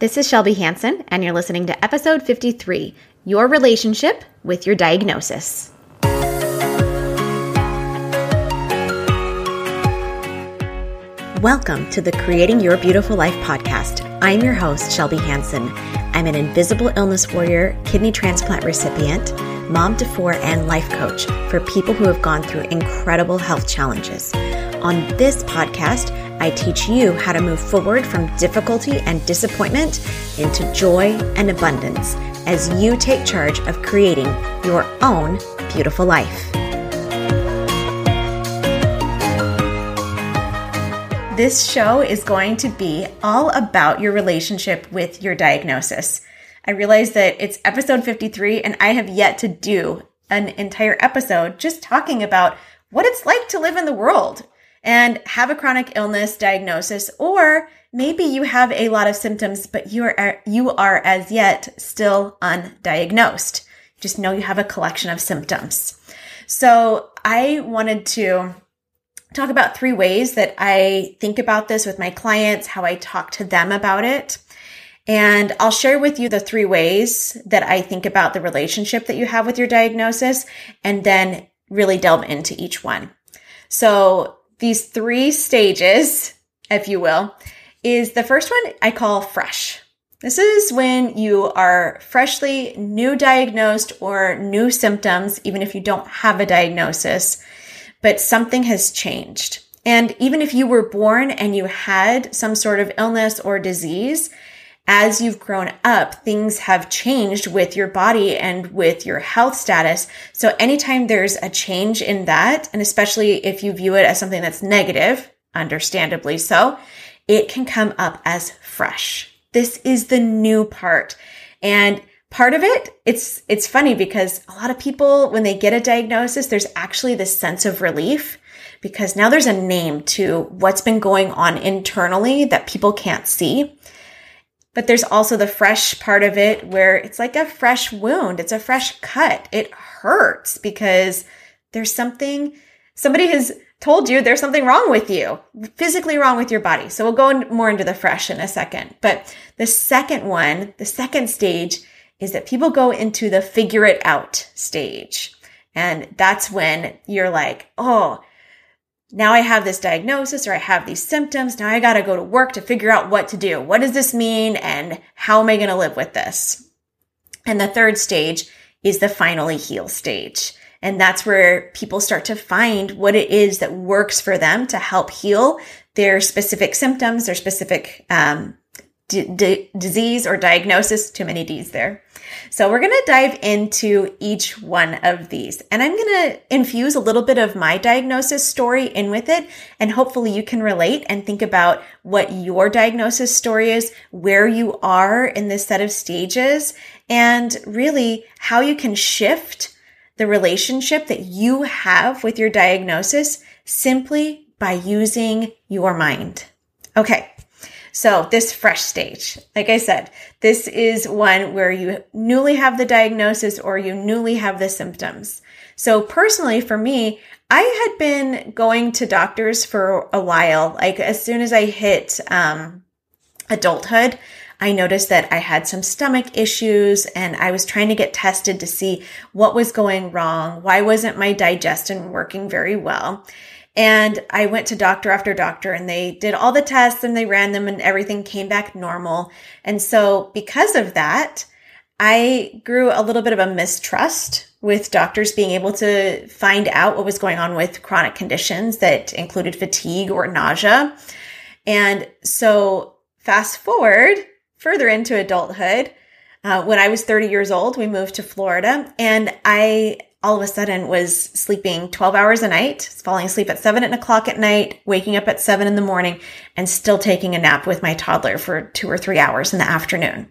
This is Shelby Hansen, and you're listening to episode 53 Your Relationship with Your Diagnosis. Welcome to the Creating Your Beautiful Life podcast. I'm your host, Shelby Hansen. I'm an invisible illness warrior, kidney transplant recipient, mom to four, and life coach for people who have gone through incredible health challenges. On this podcast, I teach you how to move forward from difficulty and disappointment into joy and abundance as you take charge of creating your own beautiful life. This show is going to be all about your relationship with your diagnosis. I realize that it's episode 53 and I have yet to do an entire episode just talking about what it's like to live in the world and have a chronic illness diagnosis or maybe you have a lot of symptoms but you are you are as yet still undiagnosed. Just know you have a collection of symptoms. So i wanted to talk about three ways that i think about this with my clients how i talk to them about it and I'll share with you the three ways that I think about the relationship that you have with your diagnosis and then really delve into each one. So these three stages, if you will, is the first one I call fresh. This is when you are freshly new diagnosed or new symptoms, even if you don't have a diagnosis, but something has changed. And even if you were born and you had some sort of illness or disease, as you've grown up, things have changed with your body and with your health status. So anytime there's a change in that, and especially if you view it as something that's negative, understandably so, it can come up as fresh. This is the new part. And part of it, it's, it's funny because a lot of people, when they get a diagnosis, there's actually this sense of relief because now there's a name to what's been going on internally that people can't see. But there's also the fresh part of it where it's like a fresh wound. It's a fresh cut. It hurts because there's something, somebody has told you there's something wrong with you, physically wrong with your body. So we'll go more into the fresh in a second. But the second one, the second stage is that people go into the figure it out stage. And that's when you're like, oh, now I have this diagnosis or I have these symptoms. Now I got to go to work to figure out what to do. What does this mean? And how am I going to live with this? And the third stage is the finally heal stage. And that's where people start to find what it is that works for them to help heal their specific symptoms, their specific um, d- d- disease or diagnosis. Too many D's there. So we're going to dive into each one of these and I'm going to infuse a little bit of my diagnosis story in with it. And hopefully you can relate and think about what your diagnosis story is, where you are in this set of stages, and really how you can shift the relationship that you have with your diagnosis simply by using your mind. Okay. So this fresh stage, like I said, this is one where you newly have the diagnosis or you newly have the symptoms. So personally for me, I had been going to doctors for a while. Like as soon as I hit, um, adulthood, I noticed that I had some stomach issues and I was trying to get tested to see what was going wrong. Why wasn't my digestion working very well? And I went to doctor after doctor and they did all the tests and they ran them and everything came back normal. And so because of that, I grew a little bit of a mistrust with doctors being able to find out what was going on with chronic conditions that included fatigue or nausea. And so fast forward further into adulthood, uh, when I was 30 years old, we moved to Florida and I all of a sudden was sleeping 12 hours a night, falling asleep at seven o'clock at night, waking up at seven in the morning, and still taking a nap with my toddler for two or three hours in the afternoon.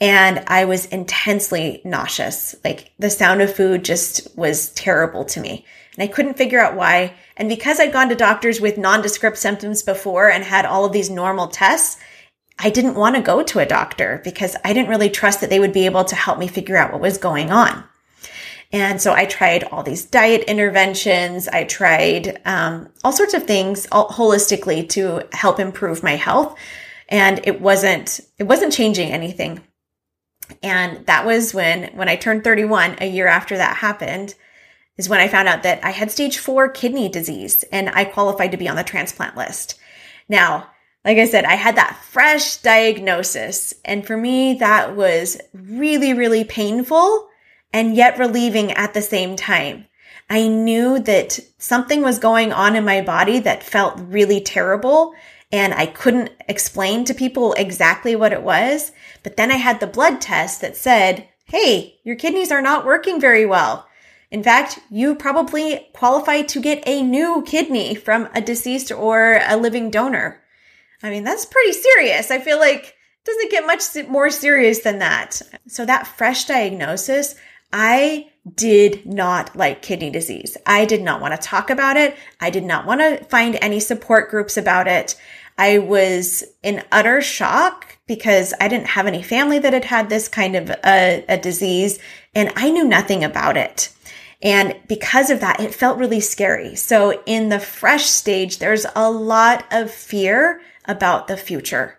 And I was intensely nauseous. Like the sound of food just was terrible to me. And I couldn't figure out why. And because I'd gone to doctors with nondescript symptoms before and had all of these normal tests, I didn't want to go to a doctor because I didn't really trust that they would be able to help me figure out what was going on. And so I tried all these diet interventions. I tried um, all sorts of things all, holistically to help improve my health. and it wasn't it wasn't changing anything. And that was when when I turned 31, a year after that happened, is when I found out that I had stage 4 kidney disease and I qualified to be on the transplant list. Now, like I said, I had that fresh diagnosis. And for me, that was really, really painful and yet relieving at the same time. I knew that something was going on in my body that felt really terrible and I couldn't explain to people exactly what it was. But then I had the blood test that said, Hey, your kidneys are not working very well. In fact, you probably qualify to get a new kidney from a deceased or a living donor. I mean, that's pretty serious. I feel like it doesn't get much more serious than that. So that fresh diagnosis, I did not like kidney disease. I did not want to talk about it. I did not want to find any support groups about it. I was in utter shock because I didn't have any family that had had this kind of a, a disease and I knew nothing about it. And because of that, it felt really scary. So in the fresh stage, there's a lot of fear about the future.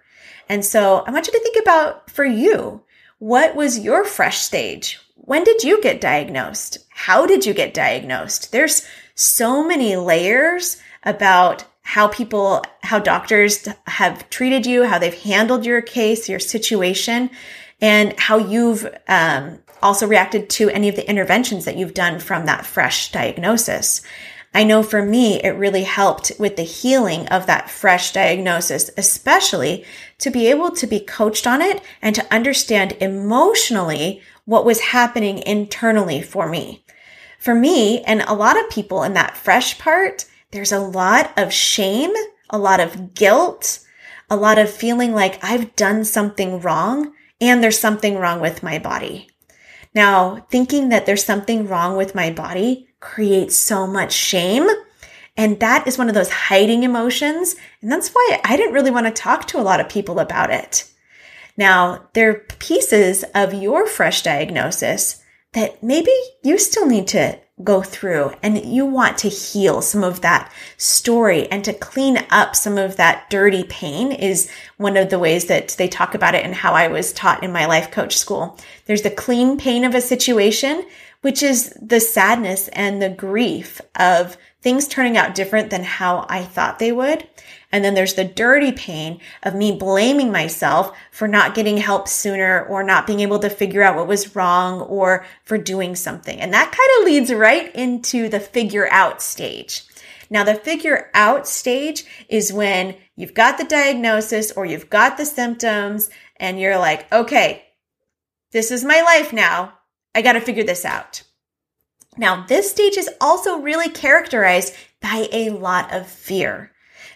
And so I want you to think about for you, what was your fresh stage? When did you get diagnosed? How did you get diagnosed? There's so many layers about how people, how doctors have treated you, how they've handled your case, your situation, and how you've um, also reacted to any of the interventions that you've done from that fresh diagnosis. I know for me, it really helped with the healing of that fresh diagnosis, especially to be able to be coached on it and to understand emotionally what was happening internally for me. For me, and a lot of people in that fresh part, there's a lot of shame, a lot of guilt, a lot of feeling like I've done something wrong and there's something wrong with my body. Now, thinking that there's something wrong with my body creates so much shame. And that is one of those hiding emotions. And that's why I didn't really want to talk to a lot of people about it. Now, there are pieces of your fresh diagnosis that maybe you still need to go through and you want to heal some of that story and to clean up some of that dirty pain is one of the ways that they talk about it and how I was taught in my life coach school. There's the clean pain of a situation, which is the sadness and the grief of things turning out different than how I thought they would. And then there's the dirty pain of me blaming myself for not getting help sooner or not being able to figure out what was wrong or for doing something. And that kind of leads right into the figure out stage. Now, the figure out stage is when you've got the diagnosis or you've got the symptoms and you're like, okay, this is my life now. I got to figure this out. Now, this stage is also really characterized by a lot of fear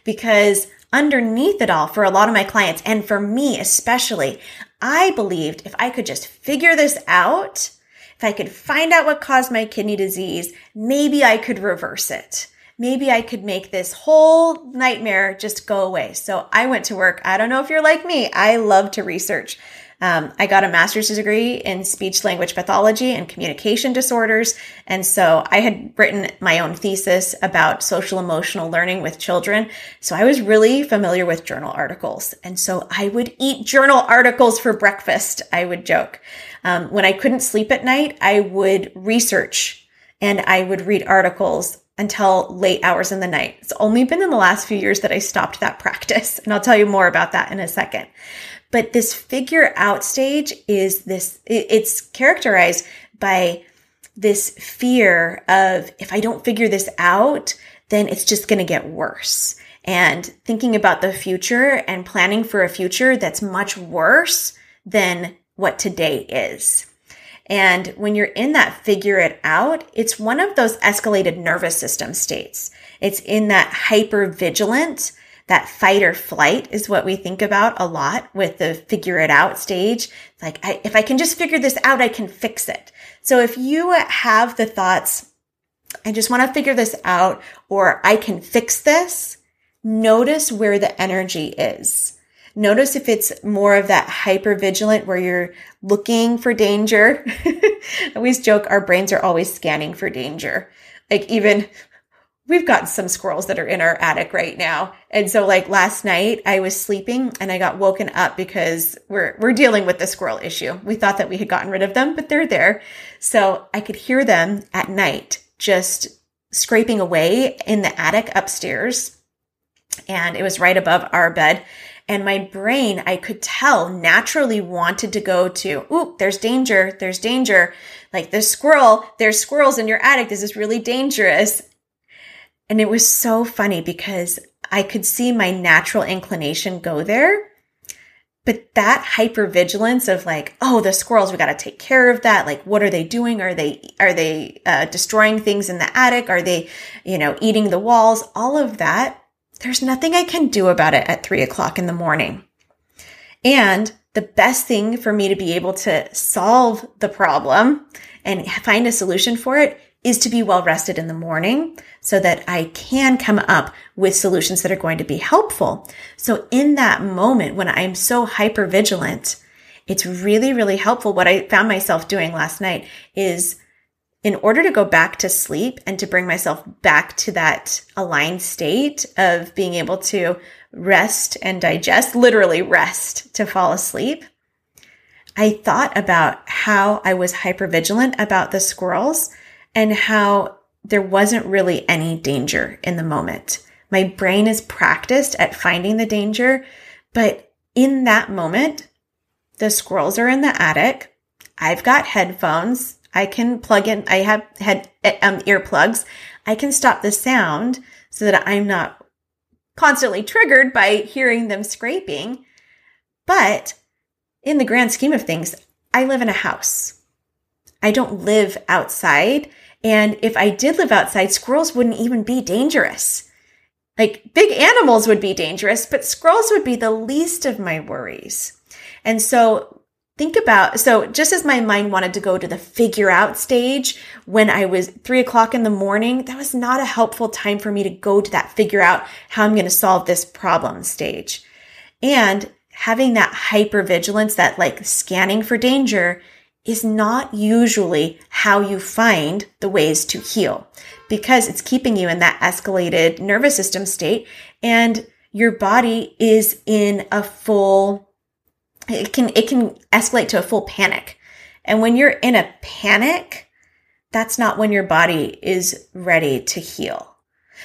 because underneath it all, for a lot of my clients and for me especially, I believed if I could just figure this out, if I could find out what caused my kidney disease, maybe I could reverse it. Maybe I could make this whole nightmare just go away. So I went to work. I don't know if you're like me. I love to research. Um, I got a master's degree in speech language pathology and communication disorders. And so I had written my own thesis about social emotional learning with children. So I was really familiar with journal articles. And so I would eat journal articles for breakfast, I would joke. Um, when I couldn't sleep at night, I would research and I would read articles until late hours in the night. It's only been in the last few years that I stopped that practice. And I'll tell you more about that in a second. But this figure out stage is this, it's characterized by this fear of if I don't figure this out, then it's just going to get worse. And thinking about the future and planning for a future that's much worse than what today is. And when you're in that figure it out, it's one of those escalated nervous system states. It's in that hyper vigilant that fight or flight is what we think about a lot with the figure it out stage. Like, I, if I can just figure this out, I can fix it. So if you have the thoughts, I just want to figure this out, or I can fix this, notice where the energy is. Notice if it's more of that hyper vigilant where you're looking for danger. I always joke our brains are always scanning for danger. Like even we've got some squirrels that are in our attic right now. And so like last night I was sleeping and I got woken up because we're we're dealing with the squirrel issue. We thought that we had gotten rid of them, but they're there. So I could hear them at night just scraping away in the attic upstairs. And it was right above our bed. And my brain, I could tell naturally wanted to go to, ooh, there's danger, there's danger. Like the squirrel, there's squirrels in your attic. This is really dangerous. And it was so funny because I could see my natural inclination go there. But that hypervigilance of like, oh, the squirrels, we got to take care of that. Like, what are they doing? Are they, are they uh, destroying things in the attic? Are they, you know, eating the walls? All of that. There's nothing I can do about it at three o'clock in the morning. And the best thing for me to be able to solve the problem and find a solution for it is to be well rested in the morning so that I can come up with solutions that are going to be helpful. So in that moment when I'm so hyper vigilant, it's really, really helpful. What I found myself doing last night is in order to go back to sleep and to bring myself back to that aligned state of being able to rest and digest, literally rest to fall asleep, I thought about how I was hyper vigilant about the squirrels and how there wasn't really any danger in the moment. My brain is practiced at finding the danger, but in that moment, the squirrels are in the attic. I've got headphones. I can plug in, I have head um, earplugs. I can stop the sound so that I'm not constantly triggered by hearing them scraping. But in the grand scheme of things, I live in a house. I don't live outside. And if I did live outside, squirrels wouldn't even be dangerous. Like big animals would be dangerous, but squirrels would be the least of my worries. And so think about, so just as my mind wanted to go to the figure out stage when I was three o'clock in the morning, that was not a helpful time for me to go to that figure out how I'm going to solve this problem stage. And having that hyper vigilance, that like scanning for danger is not usually how you find the ways to heal because it's keeping you in that escalated nervous system state and your body is in a full it can it can escalate to a full panic. And when you're in a panic that's not when your body is ready to heal.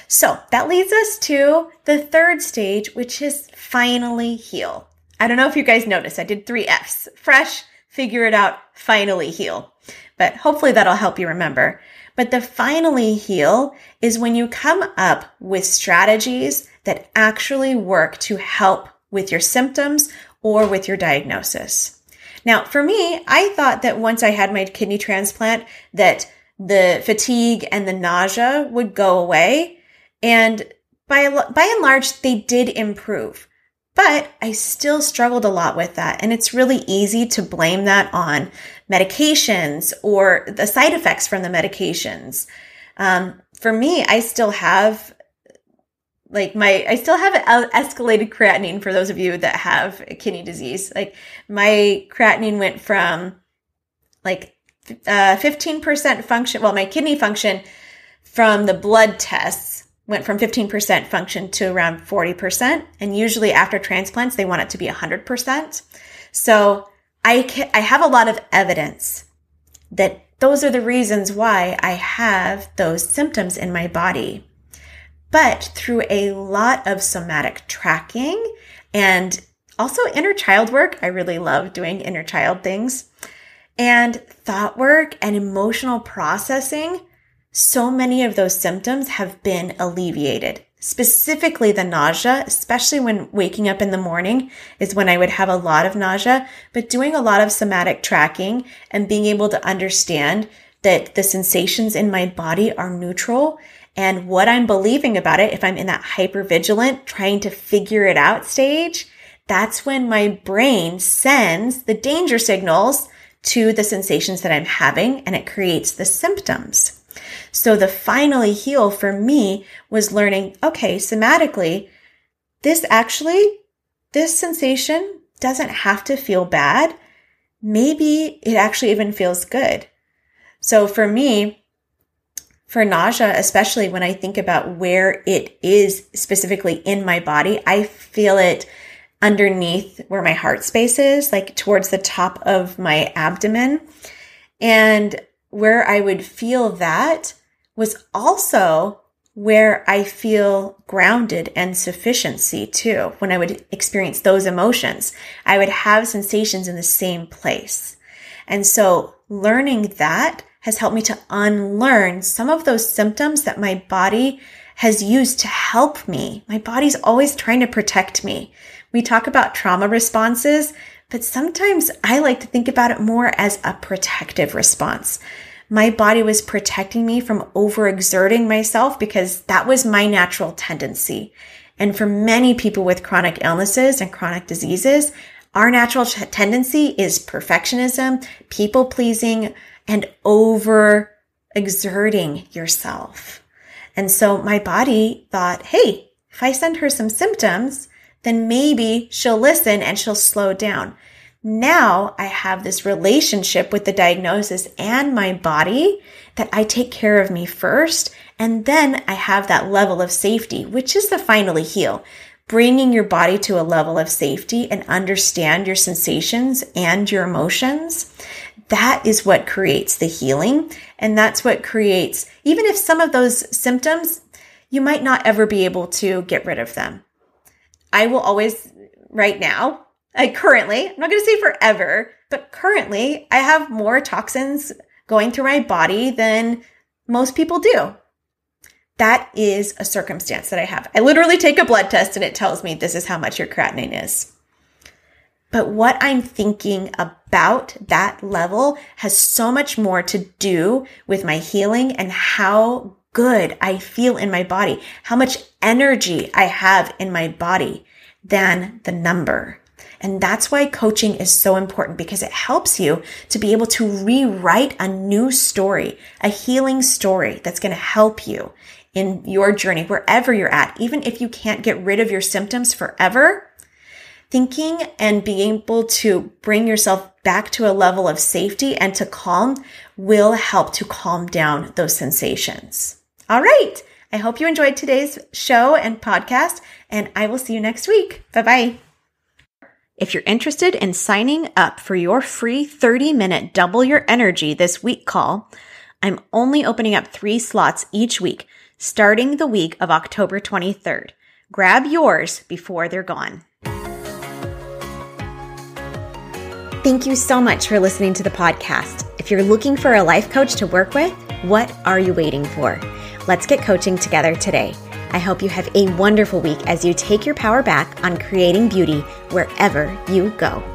So that leads us to the third stage which is finally heal. I don't know if you guys noticed i did three f's fresh figure it out, finally heal. But hopefully that'll help you remember. But the finally heal is when you come up with strategies that actually work to help with your symptoms or with your diagnosis. Now, for me, I thought that once I had my kidney transplant, that the fatigue and the nausea would go away. And by, by and large, they did improve. But I still struggled a lot with that. And it's really easy to blame that on medications or the side effects from the medications. Um, for me, I still have like my, I still have escalated creatinine for those of you that have kidney disease. Like my creatinine went from like uh, 15% function, well, my kidney function from the blood tests went from 15% function to around 40%. And usually after transplants, they want it to be 100%. So I, I have a lot of evidence that those are the reasons why I have those symptoms in my body. But through a lot of somatic tracking and also inner child work, I really love doing inner child things, and thought work and emotional processing, so many of those symptoms have been alleviated. Specifically the nausea, especially when waking up in the morning is when I would have a lot of nausea, but doing a lot of somatic tracking and being able to understand that the sensations in my body are neutral and what I'm believing about it, if I'm in that hyper vigilant, trying to figure it out stage, that's when my brain sends the danger signals to the sensations that I'm having and it creates the symptoms. So the finally heal for me was learning, okay, somatically, this actually, this sensation doesn't have to feel bad. Maybe it actually even feels good. So for me, for nausea, especially when I think about where it is specifically in my body, I feel it underneath where my heart space is, like towards the top of my abdomen. And where I would feel that was also where I feel grounded and sufficiency too. When I would experience those emotions, I would have sensations in the same place. And so learning that has helped me to unlearn some of those symptoms that my body has used to help me. My body's always trying to protect me. We talk about trauma responses, but sometimes I like to think about it more as a protective response my body was protecting me from overexerting myself because that was my natural tendency. And for many people with chronic illnesses and chronic diseases, our natural tendency is perfectionism, people pleasing, and over exerting yourself. And so my body thought, Hey, if I send her some symptoms, then maybe she'll listen and she'll slow down now I have this relationship with the diagnosis and my body that I take care of me first. And then I have that level of safety, which is the finally heal. Bringing your body to a level of safety and understand your sensations and your emotions. That is what creates the healing. And that's what creates, even if some of those symptoms, you might not ever be able to get rid of them. I will always, right now, I currently, I'm not going to say forever, but currently I have more toxins going through my body than most people do. That is a circumstance that I have. I literally take a blood test and it tells me this is how much your creatinine is. But what I'm thinking about that level has so much more to do with my healing and how good I feel in my body, how much energy I have in my body than the number. And that's why coaching is so important because it helps you to be able to rewrite a new story, a healing story that's going to help you in your journey, wherever you're at. Even if you can't get rid of your symptoms forever, thinking and being able to bring yourself back to a level of safety and to calm will help to calm down those sensations. All right. I hope you enjoyed today's show and podcast, and I will see you next week. Bye bye. If you're interested in signing up for your free 30 minute double your energy this week call, I'm only opening up three slots each week, starting the week of October 23rd. Grab yours before they're gone. Thank you so much for listening to the podcast. If you're looking for a life coach to work with, what are you waiting for? Let's get coaching together today. I hope you have a wonderful week as you take your power back on creating beauty wherever you go.